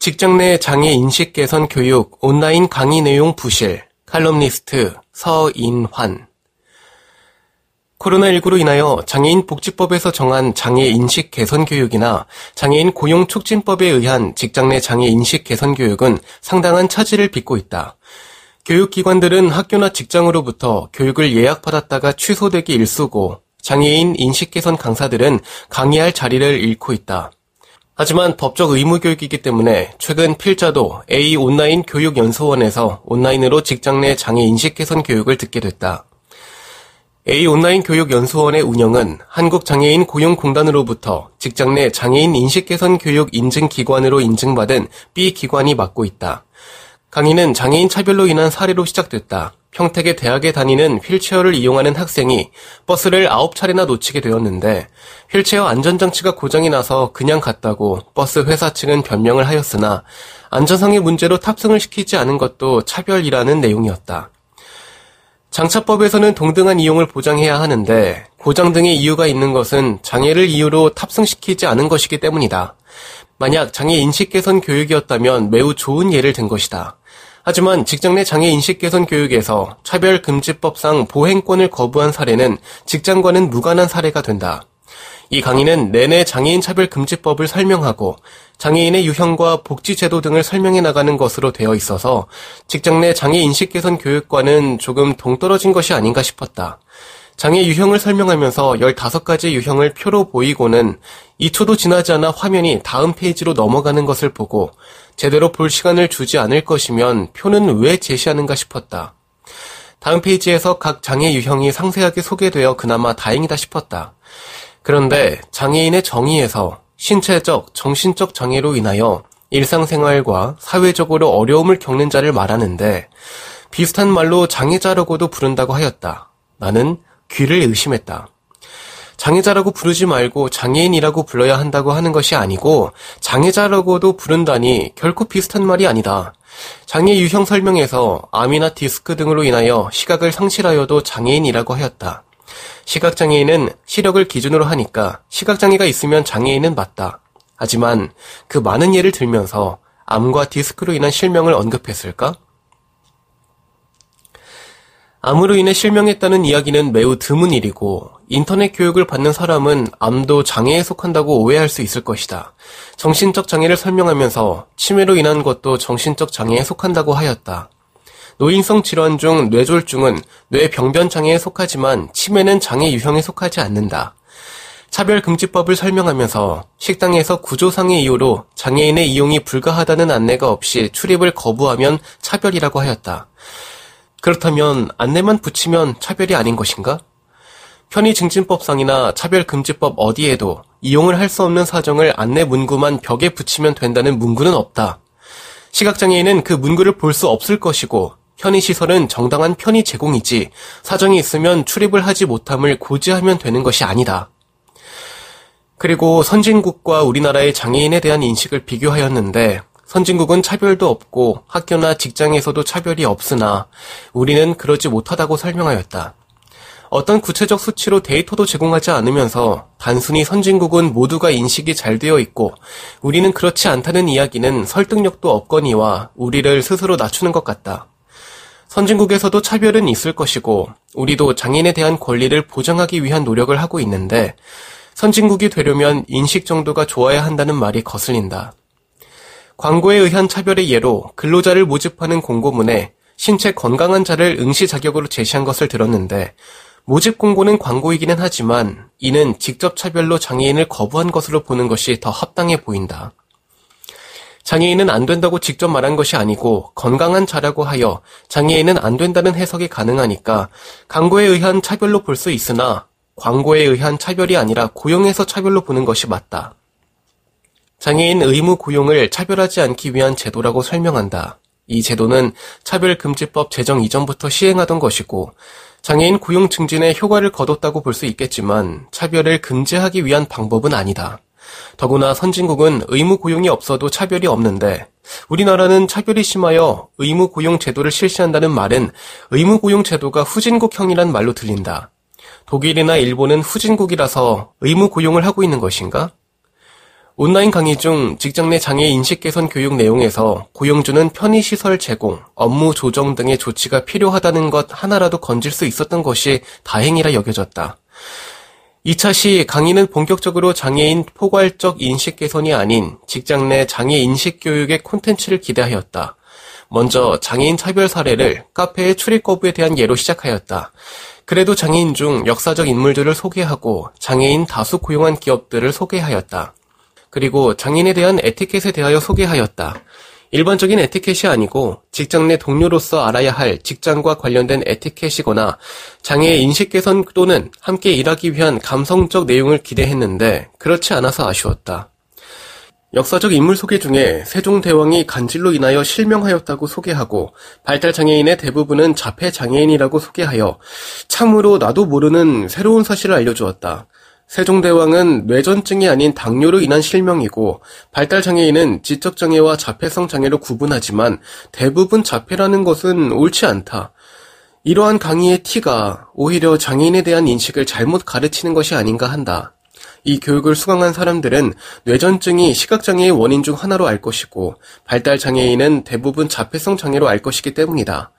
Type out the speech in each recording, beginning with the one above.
직장 내 장애 인식 개선 교육 온라인 강의 내용 부실 칼럼니스트 서인환 코로나19로 인하여 장애인 복지법에서 정한 장애 인식 개선 교육이나 장애인 고용 촉진법에 의한 직장 내 장애 인식 개선 교육은 상당한 차질을 빚고 있다. 교육기관들은 학교나 직장으로부터 교육을 예약받았다가 취소되기 일쑤고 장애인 인식 개선 강사들은 강의할 자리를 잃고 있다. 하지만 법적 의무 교육이기 때문에 최근 필자도 A 온라인 교육 연수원에서 온라인으로 직장 내 장애 인식 개선 교육을 듣게 됐다. A 온라인 교육 연수원의 운영은 한국 장애인 고용 공단으로부터 직장 내 장애인 인식 개선 교육 인증 기관으로 인증받은 B 기관이 맡고 있다. 강의는 장애인 차별로 인한 사례로 시작됐다. 평택의 대학에 다니는 휠체어를 이용하는 학생이 버스를 9차례나 놓치게 되었는데 휠체어 안전장치가 고장이 나서 그냥 갔다고 버스 회사 측은 변명을 하였으나 안전상의 문제로 탑승을 시키지 않은 것도 차별이라는 내용이었다. 장차법에서는 동등한 이용을 보장해야 하는데 고장 등의 이유가 있는 것은 장애를 이유로 탑승시키지 않은 것이기 때문이다. 만약 장애 인식 개선 교육이었다면 매우 좋은 예를 든 것이다. 하지만 직장 내 장애 인식 개선 교육에서 차별 금지법상 보행권을 거부한 사례는 직장과는 무관한 사례가 된다. 이 강의는 내내 장애인 차별 금지법을 설명하고 장애인의 유형과 복지 제도 등을 설명해 나가는 것으로 되어 있어서 직장 내 장애 인식 개선 교육과는 조금 동떨어진 것이 아닌가 싶었다. 장애 유형을 설명하면서 15가지 유형을 표로 보이고는 2초도 지나지 않아 화면이 다음 페이지로 넘어가는 것을 보고 제대로 볼 시간을 주지 않을 것이면 표는 왜 제시하는가 싶었다. 다음 페이지에서 각 장애 유형이 상세하게 소개되어 그나마 다행이다 싶었다. 그런데 장애인의 정의에서 신체적, 정신적 장애로 인하여 일상생활과 사회적으로 어려움을 겪는 자를 말하는데 비슷한 말로 장애자라고도 부른다고 하였다. 나는 귀를 의심했다. 장애자라고 부르지 말고 장애인이라고 불러야 한다고 하는 것이 아니고 장애자라고도 부른다니 결코 비슷한 말이 아니다. 장애 유형 설명에서 암이나 디스크 등으로 인하여 시각을 상실하여도 장애인이라고 하였다. 시각장애인은 시력을 기준으로 하니까 시각장애가 있으면 장애인은 맞다. 하지만 그 많은 예를 들면서 암과 디스크로 인한 실명을 언급했을까? 암으로 인해 실명했다는 이야기는 매우 드문 일이고 인터넷 교육을 받는 사람은 암도 장애에 속한다고 오해할 수 있을 것이다. 정신적 장애를 설명하면서 치매로 인한 것도 정신적 장애에 속한다고 하였다. 노인성 질환 중 뇌졸중은 뇌병변 장애에 속하지만 치매는 장애 유형에 속하지 않는다. 차별금지법을 설명하면서 식당에서 구조상의 이유로 장애인의 이용이 불가하다는 안내가 없이 출입을 거부하면 차별이라고 하였다. 그렇다면 안내만 붙이면 차별이 아닌 것인가? 편의증진법상이나 차별금지법 어디에도 이용을 할 수 없는 사정을 안내 문구만 벽에 붙이면 된다는 문구는 없다. 시각장애인은 그 문구를 볼 수 없을 것이고 편의시설은 정당한 편의 제공이지 사정이 있으면 출입을 하지 못함을 고지하면 되는 것이 아니다. 그리고 선진국과 우리나라의 장애인에 대한 인식을 비교하였는데 선진국은 차별도 없고 학교나 직장에서도 차별이 없으나 우리는 그러지 못하다고 설명하였다. 어떤 구체적 수치로 데이터도 제공하지 않으면서 단순히 선진국은 모두가 인식이 잘 되어 있고 우리는 그렇지 않다는 이야기는 설득력도 없거니와 우리를 스스로 낮추는 것 같다. 선진국에서도 차별은 있을 것이고 우리도 장애인에 대한 권리를 보장하기 위한 노력을 하고 있는데 선진국이 되려면 인식 정도가 좋아야 한다는 말이 거슬린다. 광고에 의한 차별의 예로 근로자를 모집하는 공고문에 신체 건강한 자를 응시 자격으로 제시한 것을 들었는데 모집 공고는 광고이기는 하지만 이는 직접 차별로 장애인을 거부한 것으로 보는 것이 더 합당해 보인다. 장애인은 안 된다고 직접 말한 것이 아니고 건강한 자라고 하여 장애인은 안 된다는 해석이 가능하니까 광고에 의한 차별로 볼 수 있으나 광고에 의한 차별이 아니라 고용에서 차별로 보는 것이 맞다. 장애인 의무 고용을 차별하지 않기 위한 제도라고 설명한다. 이 제도는 차별금지법 제정 이전부터 시행하던 것이고 장애인 고용 증진에 효과를 거뒀다고 볼 수 있겠지만 차별을 금지하기 위한 방법은 아니다. 더구나 선진국은 의무 고용이 없어도 차별이 없는데 우리나라는 차별이 심하여 의무 고용 제도를 실시한다는 말은 의무 고용 제도가 후진국형이란 말로 들린다. 독일이나 일본은 후진국이라서 의무 고용을 하고 있는 것인가? 온라인 강의 중 직장 내 장애 인식 개선 교육 내용에서 고용주는 편의시설 제공, 업무 조정 등의 조치가 필요하다는 것 하나라도 건질 수 있었던 것이 다행이라 여겨졌다. 2차 시 강의는 본격적으로 장애인 포괄적 인식 개선이 아닌 직장 내 장애 인식 교육의 콘텐츠를 기대하였다. 먼저 장애인 차별 사례를 카페의 출입 거부에 대한 예로 시작하였다. 그래도 장애인 중 역사적 인물들을 소개하고 장애인 다수 고용한 기업들을 소개하였다. 그리고 장인에 대한 에티켓에 대하여 소개하였다. 일반적인 에티켓이 아니고 직장 내 동료로서 알아야 할 직장과 관련된 에티켓이거나 장애의 인식 개선 또는 함께 일하기 위한 감성적 내용을 기대했는데 그렇지 않아서 아쉬웠다. 역사적 인물 소개 중에 세종대왕이 간질로 인하여 실명하였다고 소개하고 발달장애인의 대부분은 자폐장애인이라고 소개하여 참으로 나도 모르는 새로운 사실을 알려주었다. 세종대왕은 뇌전증이 아닌 당뇨로 인한 실명이고 발달장애인은 지적장애와 자폐성 장애로 구분하지만 대부분 자폐라는 것은 옳지 않다. 이러한 강의의 티가 오히려 장애인에 대한 인식을 잘못 가르치는 것이 아닌가 한다. 이 교육을 수강한 사람들은 뇌전증이 시각장애의 원인 중 하나로 알 것이고 발달장애인은 대부분 자폐성 장애로 알 것이기 때문이다.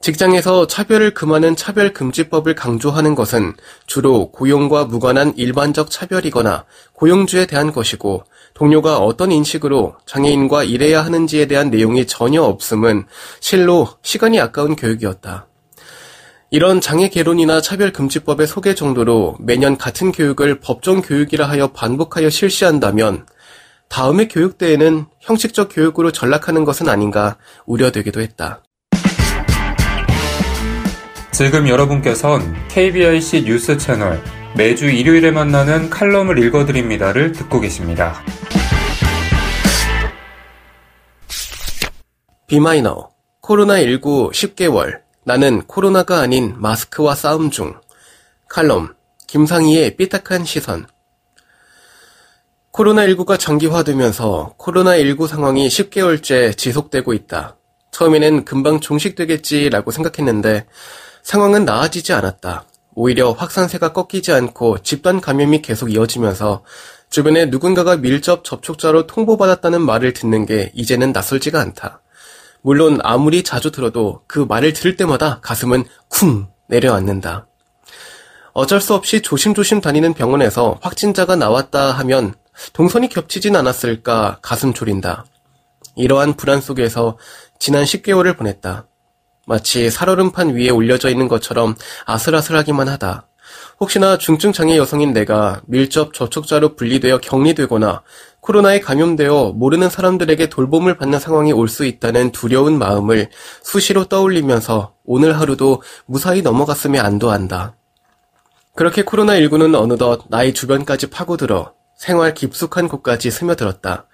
직장에서 차별을 금하는 차별금지법을 강조하는 것은 주로 고용과 무관한 일반적 차별이거나 고용주에 대한 것이고 동료가 어떤 인식으로 장애인과 일해야 하는지에 대한 내용이 전혀 없음은 실로 시간이 아까운 교육이었다. 이런 장애 개론이나 차별금지법의 소개 정도로 매년 같은 교육을 법정 교육이라 하여 반복하여 실시한다면 다음의 교육대에는 형식적 교육으로 전락하는 것은 아닌가 우려되기도 했다. 지금 여러분께선 KBIC 뉴스 채널 매주 일요일에 만나는 칼럼을 읽어드립니다를 듣고 계십니다. 비마이너 코로나19 10개월. 나는 코로나가 아닌 마스크와 싸움 중. 칼럼. 김상희의 삐딱한 시선. 코로나19가 장기화되면서 코로나19 상황이 10개월째 지속되고 있다. 처음에는 금방 종식되겠지라고 생각했는데 상황은 나아지지 않았다. 오히려 확산세가 꺾이지 않고 집단 감염이 계속 이어지면서 주변에 누군가가 밀접 접촉자로 통보받았다는 말을 듣는 게 이제는 낯설지가 않다. 물론 아무리 자주 들어도 그 말을 들을 때마다 가슴은 쿵 내려앉는다. 어쩔 수 없이 조심조심 다니는 병원에서 확진자가 나왔다 하면 동선이 겹치진 않았을까 가슴 졸인다. 이러한 불안 속에서 지난 10개월을 보냈다. 마치 살얼음판 위에 올려져 있는 것처럼 아슬아슬하기만 하다. 혹시나 중증 장애 여성인 내가 밀접 접촉자로 분리되어 격리되거나 코로나에 감염되어 모르는 사람들에게 돌봄을 받는 상황이 올 수 있다는 두려운 마음을 수시로 떠올리면서 오늘 하루도 무사히 넘어갔으면 안도한다. 그렇게 코로나19는 어느덧 나의 주변까지 파고들어 생활 깊숙한 곳까지 스며들었다.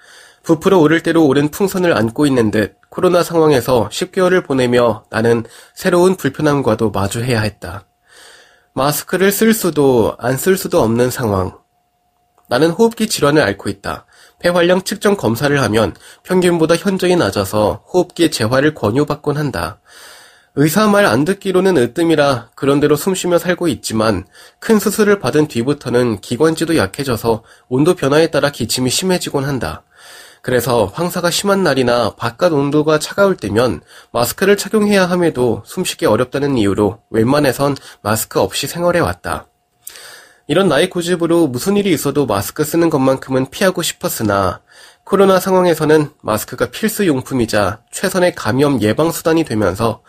부풀어 오를 대로 오른 풍선을 안고 있는 듯 코로나 상황에서 10개월을 보내며 나는 새로운 불편함과도 마주해야 했다. 마스크를 쓸 수도 안 쓸 수도 없는 상황. 나는 호흡기 질환을 앓고 있다. 폐활량 측정 검사를 하면 평균보다 현저히 낮아서 호흡기 재활을 권유받곤 한다. 의사 말 안 듣기로는 으뜸이라 그런대로 숨쉬며 살고 있지만 큰 수술을 받은 뒤부터는 기관지도 약해져서 온도 변화에 따라 기침이 심해지곤 한다. 그래서 황사가 심한 날이나 바깥 온도가 차가울 때면 마스크를 착용해야 함에도 숨쉬기 어렵다는 이유로 웬만해선 마스크 없이 생활해 왔다. 이런 나의 고집으로 무슨 일이 있어도 마스크 쓰는 것만큼은 피하고 싶었으나 코로나 상황에서는 마스크가 필수 용품이자 최선의 감염 예방 수단이 되면서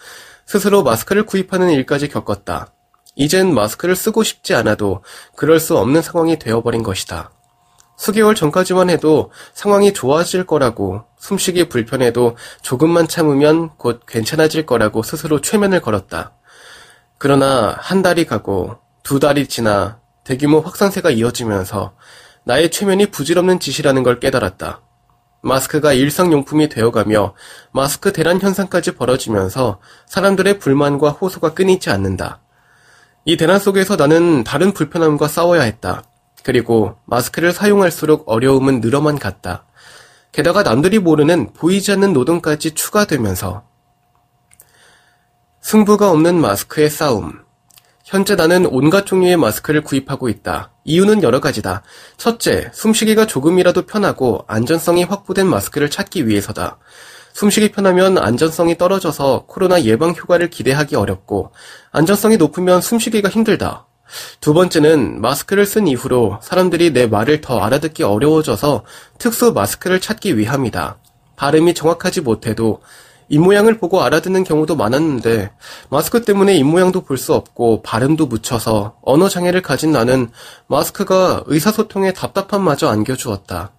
스스로 마스크를 구입하는 일까지 겪었다. 이젠 마스크를 쓰고 싶지 않아도 그럴 수 없는 상황이 되어버린 것이다. 수개월 전까지만 해도 상황이 좋아질 거라고 숨쉬기 불편해도 조금만 참으면 곧 괜찮아질 거라고 스스로 최면을 걸었다. 그러나 한 달이 가고 두 달이 지나 대규모 확산세가 이어지면서 나의 최면이 부질없는 짓이라는 걸 깨달았다. 마스크가 일상용품이 되어가며 마스크 대란 현상까지 벌어지면서 사람들의 불만과 호소가 끊이지 않는다. 이 대란 속에서 나는 다른 불편함과 싸워야 했다. 그리고 마스크를 사용할수록 어려움은 늘어만 갔다. 게다가 남들이 모르는 보이지 않는 노동까지 추가되면서 승부가 없는 마스크의 싸움. 현재 나는 온갖 종류의 마스크를 구입하고 있다. 이유는 여러 가지다. 첫째, 숨쉬기가 조금이라도 편하고 안전성이 확보된 마스크를 찾기 위해서다. 숨쉬기 편하면 안전성이 떨어져서 코로나 예방 효과를 기대하기 어렵고 안전성이 높으면 숨쉬기가 힘들다. 두 번째는 마스크를 쓴 이후로 사람들이 내 말을 더 알아듣기 어려워져서 특수 마스크를 찾기 위함이다. 발음이 정확하지 못해도 입모양을 보고 알아듣는 경우도 많았는데 마스크 때문에 입모양도 볼 수 없고 발음도 묻혀서 언어 장애를 가진 나는 마스크가 의사소통에 답답함마저 안겨주었다.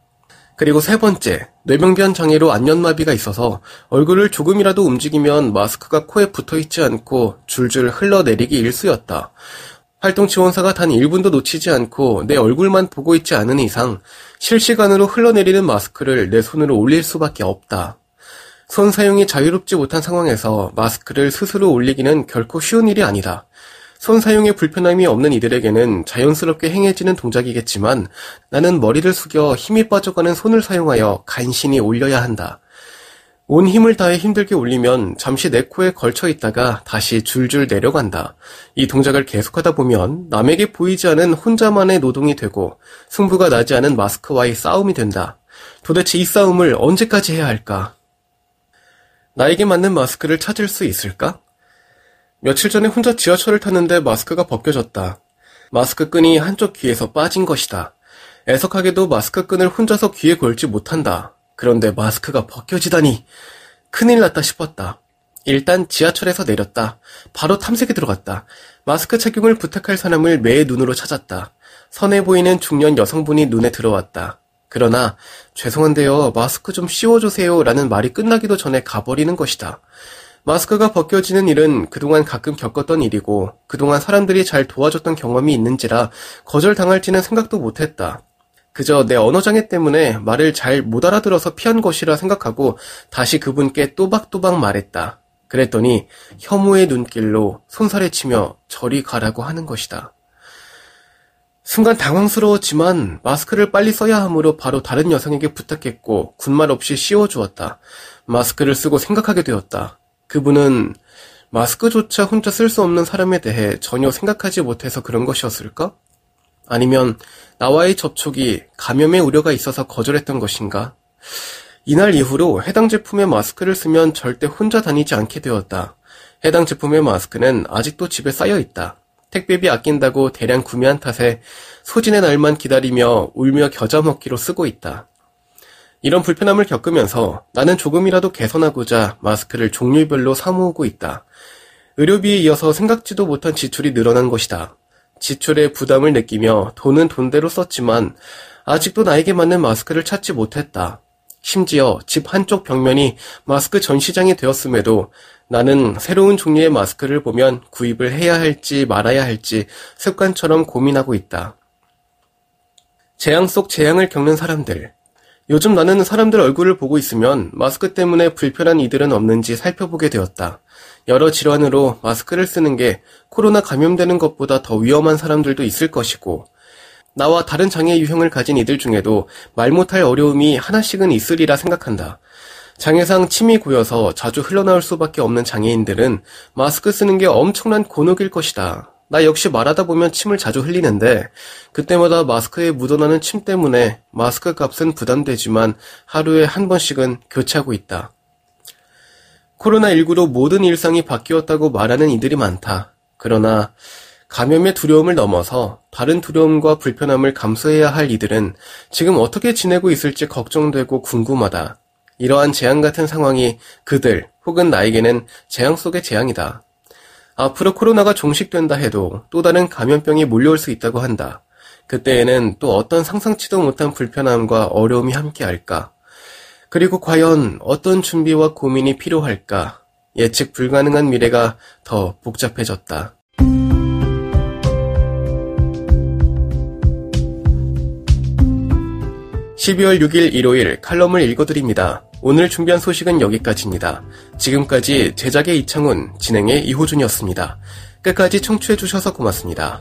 그리고 세 번째, 뇌병변 장애로 안면마비가 있어서 얼굴을 조금이라도 움직이면 마스크가 코에 붙어 있지 않고 줄줄 흘러내리기 일쑤였다. 활동 지원사가 단 1분도 놓치지 않고 내 얼굴만 보고 있지 않은 이상 실시간으로 흘러내리는 마스크를 내 손으로 올릴 수밖에 없다. 손 사용이 자유롭지 못한 상황에서 마스크를 스스로 올리기는 결코 쉬운 일이 아니다. 손 사용에 불편함이 없는 이들에게는 자연스럽게 행해지는 동작이겠지만 나는 머리를 숙여 힘이 빠져가는 손을 사용하여 간신히 올려야 한다. 온 힘을 다해 힘들게 올리면 잠시 내 코에 걸쳐 있다가 다시 줄줄 내려간다. 이 동작을 계속하다 보면 남에게 보이지 않은 혼자만의 노동이 되고 승부가 나지 않은 마스크와의 싸움이 된다. 도대체 이 싸움을 언제까지 해야 할까? 나에게 맞는 마스크를 찾을 수 있을까? 며칠 전에 혼자 지하철을 탔는데 마스크가 벗겨졌다. 마스크 끈이 한쪽 귀에서 빠진 것이다. 애석하게도 마스크 끈을 혼자서 귀에 걸지 못한다. 그런데 마스크가 벗겨지다니 큰일 났다 싶었다. 일단 지하철에서 내렸다. 바로 탐색에 들어갔다. 마스크 착용을 부탁할 사람을 매의 눈으로 찾았다. 선해 보이는 중년 여성분이 눈에 들어왔다. 그러나 죄송한데요. 마스크 좀 씌워주세요. 라는 말이 끝나기도 전에 가버리는 것이다. 마스크가 벗겨지는 일은 그동안 가끔 겪었던 일이고 그동안 사람들이 잘 도와줬던 경험이 있는지라 거절당할지는 생각도 못했다. 그저 내 언어장애 때문에 말을 잘 못 알아들어서 피한 것이라 생각하고 다시 그분께 또박또박 말했다. 그랬더니 혐오의 눈길로 손살에 치며 저리 가라고 하는 것이다. 순간 당황스러웠지만 마스크를 빨리 써야 하므로 바로 다른 여성에게 부탁했고 군말 없이 씌워주었다. 마스크를 쓰고 생각하게 되었다. 그분은 마스크조차 혼자 쓸 수 없는 사람에 대해 전혀 생각하지 못해서 그런 것이었을까? 아니면 나와의 접촉이 감염의 우려가 있어서 거절했던 것인가? 이날 이후로 해당 제품의 마스크를 쓰면 절대 혼자 다니지 않게 되었다. 해당 제품의 마스크는 아직도 집에 쌓여 있다. 택배비 아낀다고 대량 구매한 탓에 소진의 날만 기다리며 울며 겨자 먹기로 쓰고 있다. 이런 불편함을 겪으면서 나는 조금이라도 개선하고자 마스크를 종류별로 사모으고 있다. 의료비에 이어서 생각지도 못한 지출이 늘어난 것이다. 지출에 부담을 느끼며 돈은 돈대로 썼지만 아직도 나에게 맞는 마스크를 찾지 못했다. 심지어 집 한쪽 벽면이 마스크 전시장이 되었음에도 나는 새로운 종류의 마스크를 보면 구입을 해야 할지 말아야 할지 습관처럼 고민하고 있다. 재앙 속 재앙을 겪는 사람들. 요즘 나는 사람들 얼굴을 보고 있으면 마스크 때문에 불편한 이들은 없는지 살펴보게 되었다. 여러 질환으로 마스크를 쓰는 게 코로나 감염되는 것보다 더 위험한 사람들도 있을 것이고, 나와 다른 장애 유형을 가진 이들 중에도 말 못할 어려움이 하나씩은 있으리라 생각한다. 장애상 침이 고여서 자주 흘러나올 수밖에 없는 장애인들은 마스크 쓰는 게 엄청난 곤혹일 것이다. 나 역시 말하다 보면 침을 자주 흘리는데 그때마다 마스크에 묻어나는 침 때문에 마스크 값은 부담되지만 하루에 한 번씩은 교체하고 있다. 코로나19로 모든 일상이 바뀌었다고 말하는 이들이 많다. 그러나 감염의 두려움을 넘어서 다른 두려움과 불편함을 감수해야 할 이들은 지금 어떻게 지내고 있을지 걱정되고 궁금하다. 이러한 재앙 같은 상황이 그들 혹은 나에게는 재앙 속의 재앙이다. 앞으로 코로나가 종식된다 해도 또 다른 감염병이 몰려올 수 있다고 한다. 그때에는 또 어떤 상상치도 못한 불편함과 어려움이 함께할까? 그리고 과연 어떤 준비와 고민이 필요할까? 예측 불가능한 미래가 더 복잡해졌다. 12월 6일 일요일 칼럼을 읽어드립니다. 오늘 준비한 소식은 여기까지입니다. 지금까지 제작의 이창훈, 진행의 이호준이었습니다. 끝까지 청취해주셔서 고맙습니다.